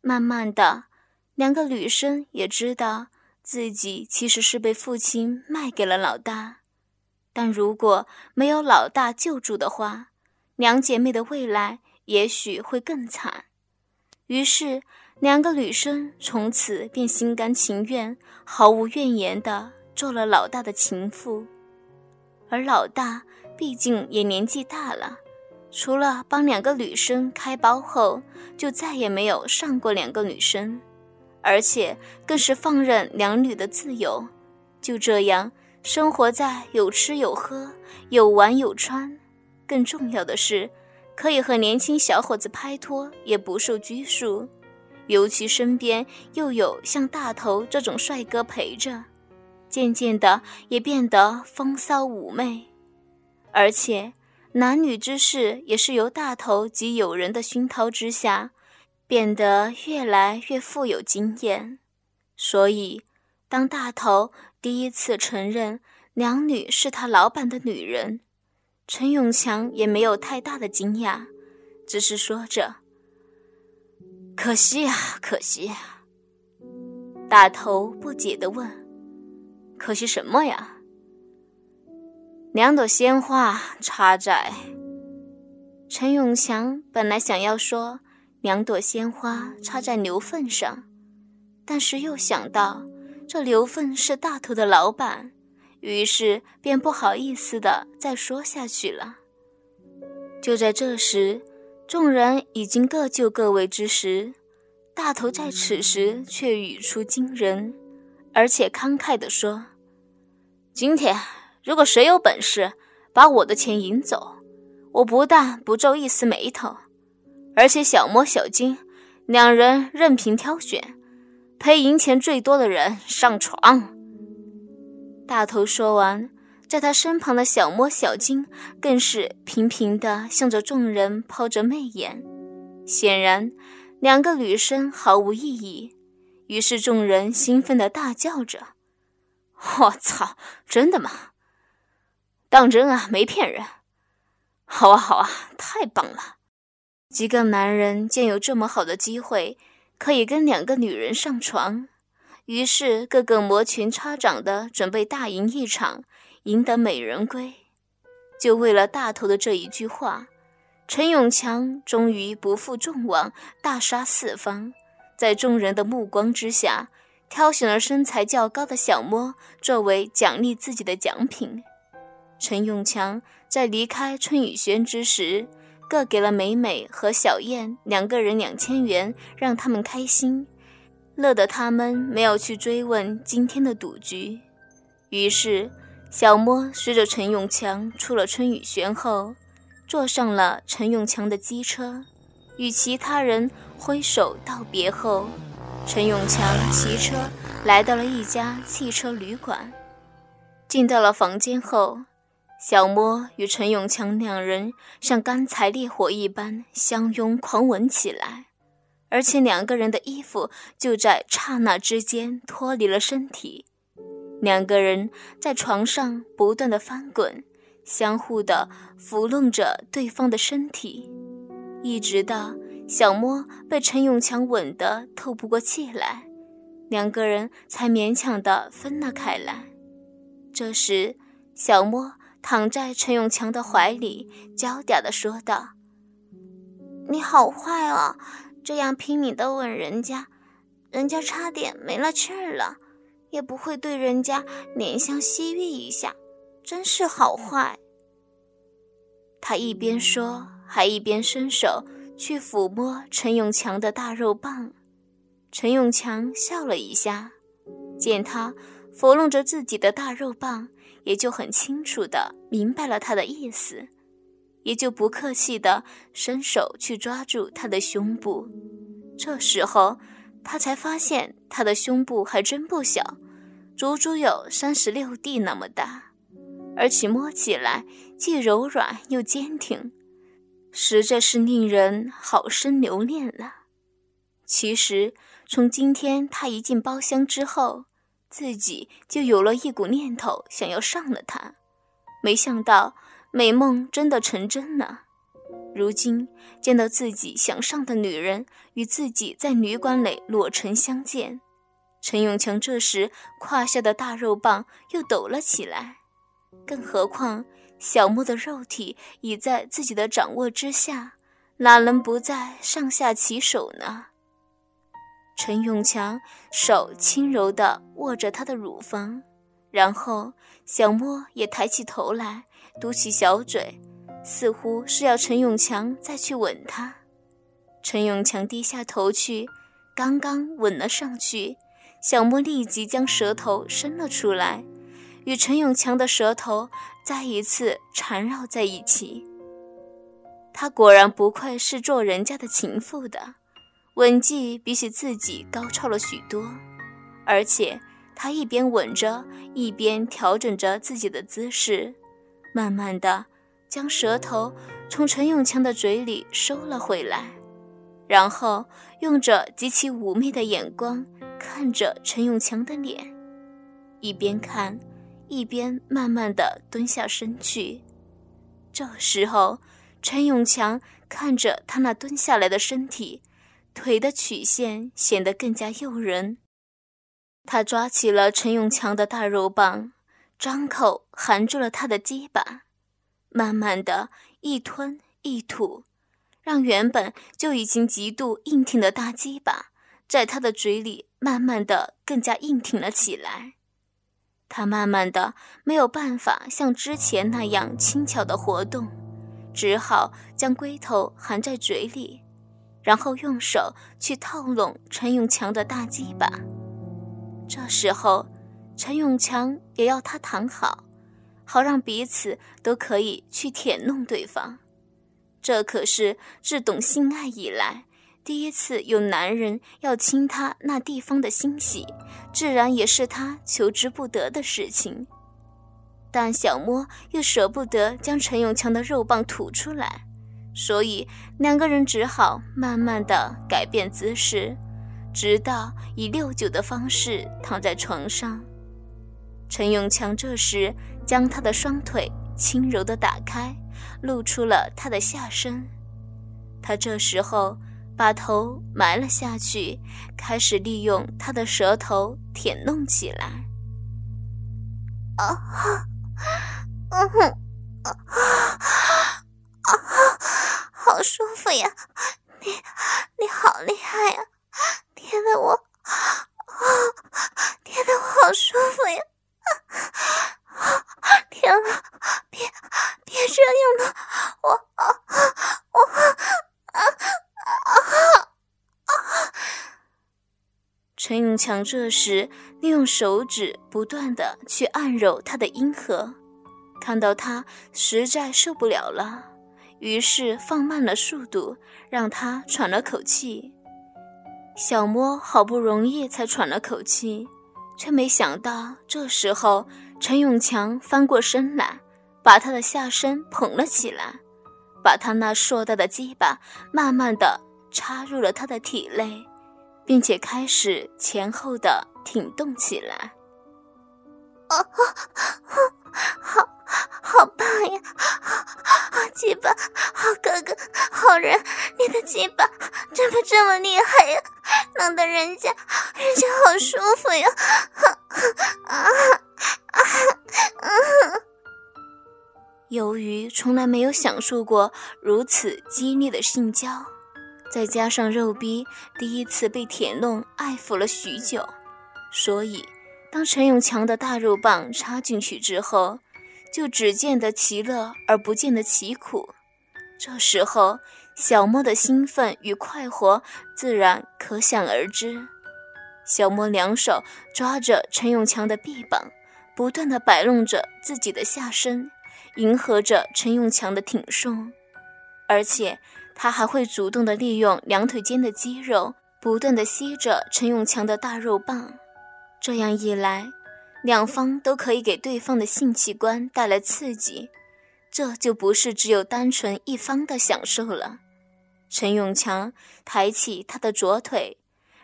慢慢的，两个女生也知道自己其实是被父亲卖给了老大，但如果没有老大救助的话，两姐妹的未来也许会更惨。于是，两个女生从此便心甘情愿、毫无怨言的做了老大的情妇。而老大毕竟也年纪大了，除了帮两个女生开包后，就再也没有上过两个女生，而且更是放任两女的自由，就这样生活在有吃有喝、有玩有穿，更重要的是。可以和年轻小伙子拍拖，也不受拘束，尤其身边又有像大头这种帅哥陪着，渐渐的也变得风骚妩媚。而且男女之事也是由大头及友人的熏陶之下，变得越来越富有经验。所以，当大头第一次承认两女是他老板的女人。陈永强也没有太大的惊讶，只是说着：“可惜呀，可惜呀。”大头不解地问：“可惜什么呀？”两朵鲜花插在……陈永强本来想要说“两朵鲜花插在牛粪上”，但是又想到这牛粪是大头的老板。于是便不好意思的再说下去了。就在这时，众人已经各就各位之时，大头在此时却语出惊人，而且慷慨地说：“今天如果谁有本事把我的钱赢走，我不但不皱一丝眉头，而且小摸小金两人任凭挑选，陪赢钱最多的人上床。”大头说完，在他身旁的小摸、小金更是频频地向着众人抛着媚眼，显然两个女生毫无异议。于是众人兴奋地大叫着：“我操，真的吗？当真啊，没骗人！好啊，好啊，太棒了！”几个男人见有这么好的机会，可以跟两个女人上床。于是，个个摩拳擦掌的准备大赢一场，赢得美人归。就为了大头的这一句话，陈永强终于不负众望，大杀四方。在众人的目光之下，挑选了身材较高的小摸作为奖励自己的奖品。陈永强在离开春雨轩之时，各给了美美和小燕两个人两千元，让他们开心。乐得他们没有去追问今天的赌局，于是小莫随着陈永强出了春雨轩后，坐上了陈永强的机车，与其他人挥手道别后，陈永强骑车来到了一家汽车旅馆。进到了房间后，小莫与陈永强两人像干柴烈火一般相拥狂吻起来。而且两个人的衣服就在刹那之间脱离了身体，两个人在床上不断的翻滚，相互的抚弄着对方的身体，一直到小莫被陈永强吻得透不过气来，两个人才勉强的分了开来。这时，小莫躺在陈永强的怀里，娇嗲的说道：“你好坏啊！”这样拼命的吻人家，人家差点没了气儿了，也不会对人家怜香惜玉一下，真是好坏。他一边说，还一边伸手去抚摸陈永强的大肉棒。陈永强笑了一下，见他抚弄着自己的大肉棒，也就很清楚的明白了他的意思。也就不客气地伸手去抓住他的胸部，这时候他才发现他的胸部还真不小，足足有三十六 D 那么大，而且摸起来既柔软又坚挺，实在是令人好生留恋了。其实从今天他一进包厢之后，自己就有了一股念头想要上了他，没想到。美梦真的成真了。如今见到自己想上的女人与自己在旅馆里裸陈相见，陈永强这时胯下的大肉棒又抖了起来。更何况小莫的肉体已在自己的掌握之下，哪能不在上下其手呢？陈永强手轻柔地握着她的乳房，然后小莫也抬起头来，嘟起小嘴。似乎是要陈永强再去吻她，陈永强低下头去，刚刚吻了上去，小莫立即将舌头伸了出来，与陈永强的舌头再一次缠绕在一起。他果然不愧是做人家的情妇的，吻技比起自己高超了许多，而且他一边吻着，一边调整着自己的姿势，慢慢的。将舌头从陈永强的嘴里收了回来，然后用着极其妩媚的眼光看着陈永强的脸，一边看一边慢慢的蹲下身去。这时候，陈永强看着他那蹲下来的身体，腿的曲线显得更加诱人。他抓起了陈永强的大肉棒，张口含住了他的鸡巴。慢慢的一吞一吐，让原本就已经极度硬挺的大鸡巴，在他的嘴里慢慢的更加硬挺了起来。他慢慢的没有办法像之前那样轻巧的活动，只好将龟头含在嘴里，然后用手去套拢陈永强的大鸡巴。这时候，陈永强也要他躺好。好让彼此都可以去舔弄对方，这可是自懂性爱以来第一次有男人要亲他那地方的欣喜，自然也是他求之不得的事情。但小莫又舍不得将陈永强的肉棒吐出来，所以两个人只好慢慢的改变姿势，直到以六九的方式躺在床上。陈永强这时将他的双腿轻柔的打开，露出了他的下身。他这时候把头埋了下去，开始利用他的舌头舔弄起来。啊，嗯哼，啊，好舒服呀！你你好厉害呀！舔得我，啊，舔得我好舒服呀！天啊！别别这样了，我我啊啊啊！陈永强这时利用手指不断的去按揉他的阴核，看到他实在受不了了，于是放慢了速度，让他喘了口气。小莫好不容易才喘了口气。却没想到，这时候陈永强翻过身来，把他的下身捧了起来，把他那硕大的鸡巴慢慢的插入了他的体内，并且开始前后的挺动起来。啊啊，人家，人家好舒服呀！由于从来没有享受过如此激烈的性交，再加上肉逼第一次被舔弄爱抚了许久，所以当陈永强的大肉棒插进去之后，就只见得其乐而不见得其苦。这时候。小莫的兴奋与快活自然可想而知。小莫两手抓着陈永强的臂膀，不断的摆弄着自己的下身，迎合着陈永强的挺胸，而且他还会主动的利用两腿间的肌肉，不断的吸着陈永强的大肉棒。这样一来，两方都可以给对方的性器官带来刺激，这就不是只有单纯一方的享受了。陈永强抬起他的左腿，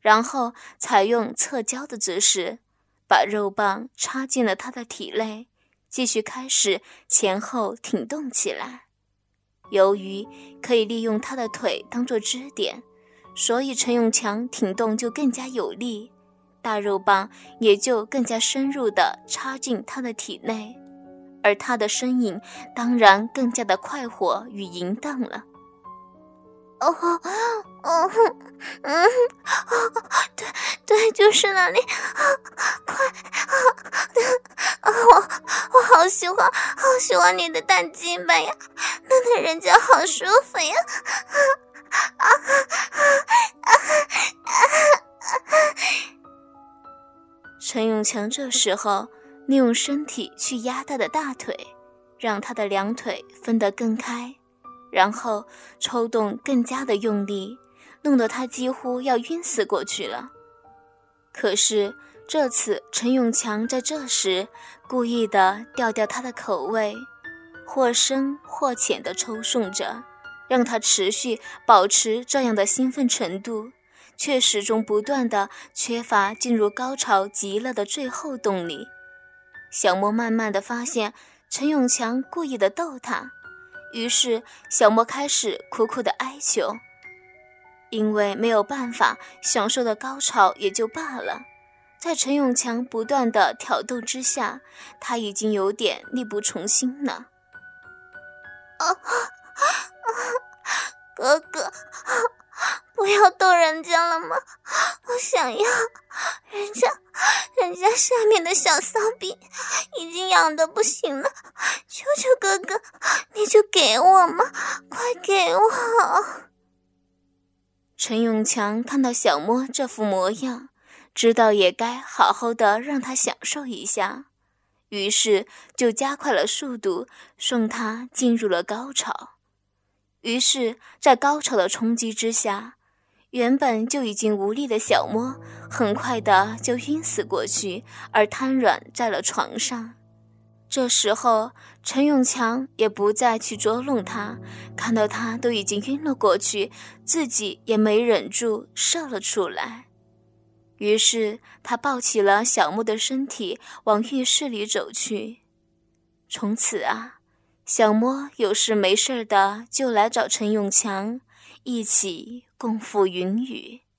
然后采用侧交的姿势，把肉棒插进了他的体内，继续开始前后挺动起来。由于可以利用他的腿当做支点，所以陈永强挺动就更加有力，大肉棒也就更加深入地插进他的体内，而他的身影当然更加的快活与淫荡了。哦，哦，嗯，哦对对，就是那里，快，啊我我好喜欢，好喜欢你的大鸡巴呀，那个人家好舒服呀，啊啊 啊陈永强这时候利用身体去压他的大腿，让他的两腿分得更开。然后抽动更加的用力，弄得他几乎要晕死过去了。可是这次陈永强在这时故意的调调他的口味，或深或浅的抽送着，让他持续保持这样的兴奋程度，却始终不断的缺乏进入高潮极乐的最后动力。小莫慢慢的发现陈永强故意的逗他。于是，小莫开始苦苦的哀求，因为没有办法享受的高潮也就罢了，在陈永强不断的挑逗之下，他已经有点力不从心了。啊，哥哥。我要逗人家了吗？我想要，人家，人家下面的小骚逼已经痒的不行了，求求哥哥，你就给我嘛，快给我！陈永强看到小莫这副模样，知道也该好好的让他享受一下，于是就加快了速度，送他进入了高潮。于是，在高潮的冲击之下。原本就已经无力的小莫，很快的就晕死过去，而瘫软在了床上。这时候，陈永强也不再去捉弄他，看到他都已经晕了过去，自己也没忍住射了出来。于是，他抱起了小莫的身体，往浴室里走去。从此啊，小莫有事没事的就来找陈永强。一起共赴云雨。